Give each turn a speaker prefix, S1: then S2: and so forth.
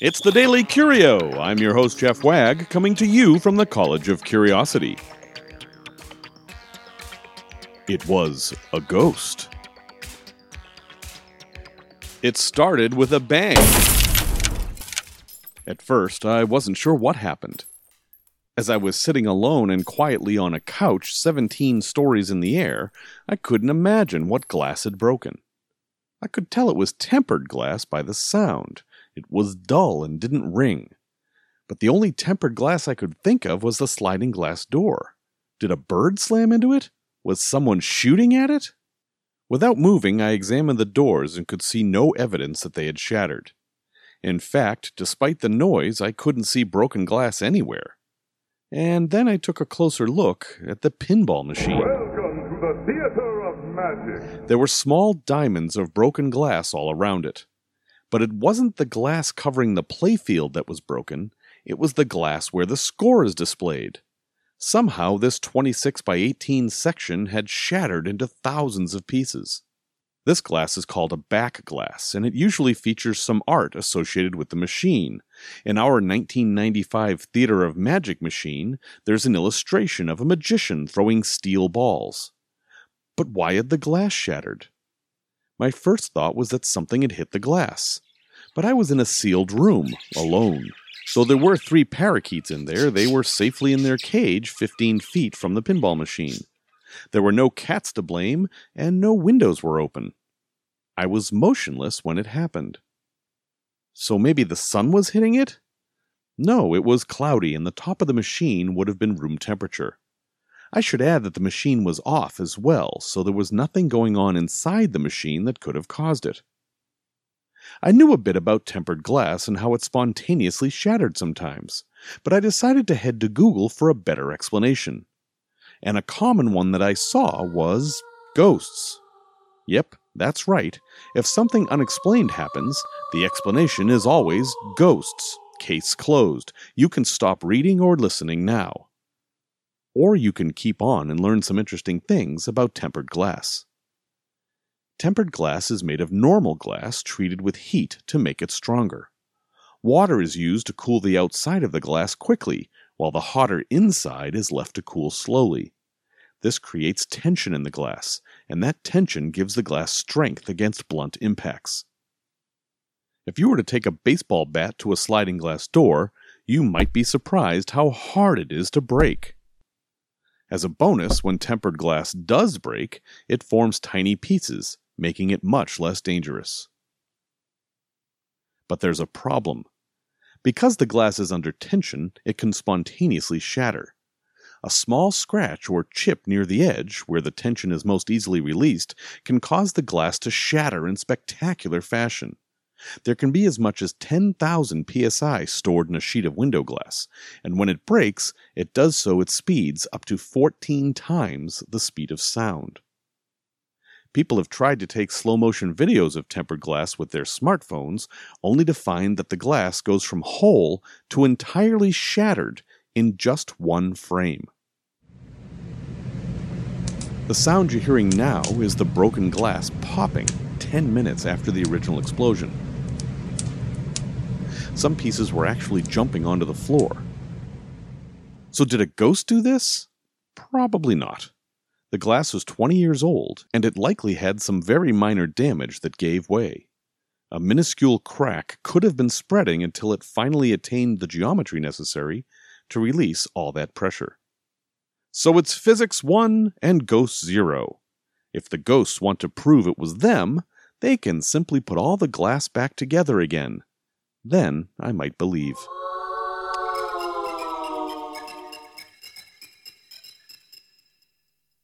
S1: It's the Daily Curio. I'm your host, Jeff Wagg, coming to you from the College of Curiosity. It was a ghost. It started with a bang. At first, I wasn't sure what happened. As I was sitting alone and quietly on a couch 17 stories in the air, I couldn't imagine what glass had broken. I could tell it was tempered glass by the sound. It was dull and didn't ring. But the only tempered glass I could think of was the sliding glass door. Did a bird slam into it? Was someone shooting at it? Without moving, I examined the doors and could see no evidence that they had shattered. In fact, despite the noise, I couldn't see broken glass anywhere. And then I took a closer look at the pinball machine.
S2: Welcome to the Theater of Magic.
S1: There were small diamonds of broken glass all around it. But it wasn't the glass covering the playfield that was broken, it was the glass where the score is displayed. Somehow, this 26 by 18 section had shattered into thousands of pieces. This glass is called a back glass, and it usually features some art associated with the machine. In our 1995 Theater of Magic machine, there's an illustration of a magician throwing steel balls. But why had the glass shattered? My first thought was that something had hit the glass. But I was in a sealed room, alone. Though there were three parakeets in there, they were safely in their cage 15 feet from the pinball machine. There were no cats to blame, and no windows were open. I was motionless when it happened. So maybe the sun was hitting it? No, it was cloudy, and the top of the machine would have been room temperature. I should add that the machine was off as well, so there was nothing going on inside the machine that could have caused it. I knew a bit about tempered glass and how it spontaneously shattered sometimes, but I decided to head to Google for a better explanation. And a common one that I saw was ghosts. Yep, that's right. If something unexplained happens, the explanation is always ghosts. Case closed. You can stop reading or listening now. Or you can keep on and learn some interesting things about tempered glass. Tempered glass is made of normal glass treated with heat to make it stronger. Water is used to cool the outside of the glass quickly, while the hotter inside is left to cool slowly. This creates tension in the glass, and that tension gives the glass strength against blunt impacts. If you were to take a baseball bat to a sliding glass door, you might be surprised how hard it is to break. As a bonus, when tempered glass does break, it forms tiny pieces, making it much less dangerous. But there's a problem. Because the glass is under tension, it can spontaneously shatter. A small scratch or chip near the edge, where the tension is most easily released, can cause the glass to shatter in spectacular fashion. There can be as much as 10,000 psi stored in a sheet of window glass, and when it breaks, it does so at speeds up to 14 times the speed of sound. People have tried to take slow motion videos of tempered glass with their smartphones, only to find that the glass goes from whole to entirely shattered in just one frame. The sound you're hearing now is the broken glass popping 10 minutes after the original explosion. Some pieces were actually jumping onto the floor. So, did a ghost do this? Probably not. The glass was 20 years old, and it likely had some very minor damage that gave way. A minuscule crack could have been spreading until it finally attained the geometry necessary to release all that pressure. So it's physics 1 and ghosts 0. If the ghosts want to prove it was them, they can simply put all the glass back together again. Then I might believe.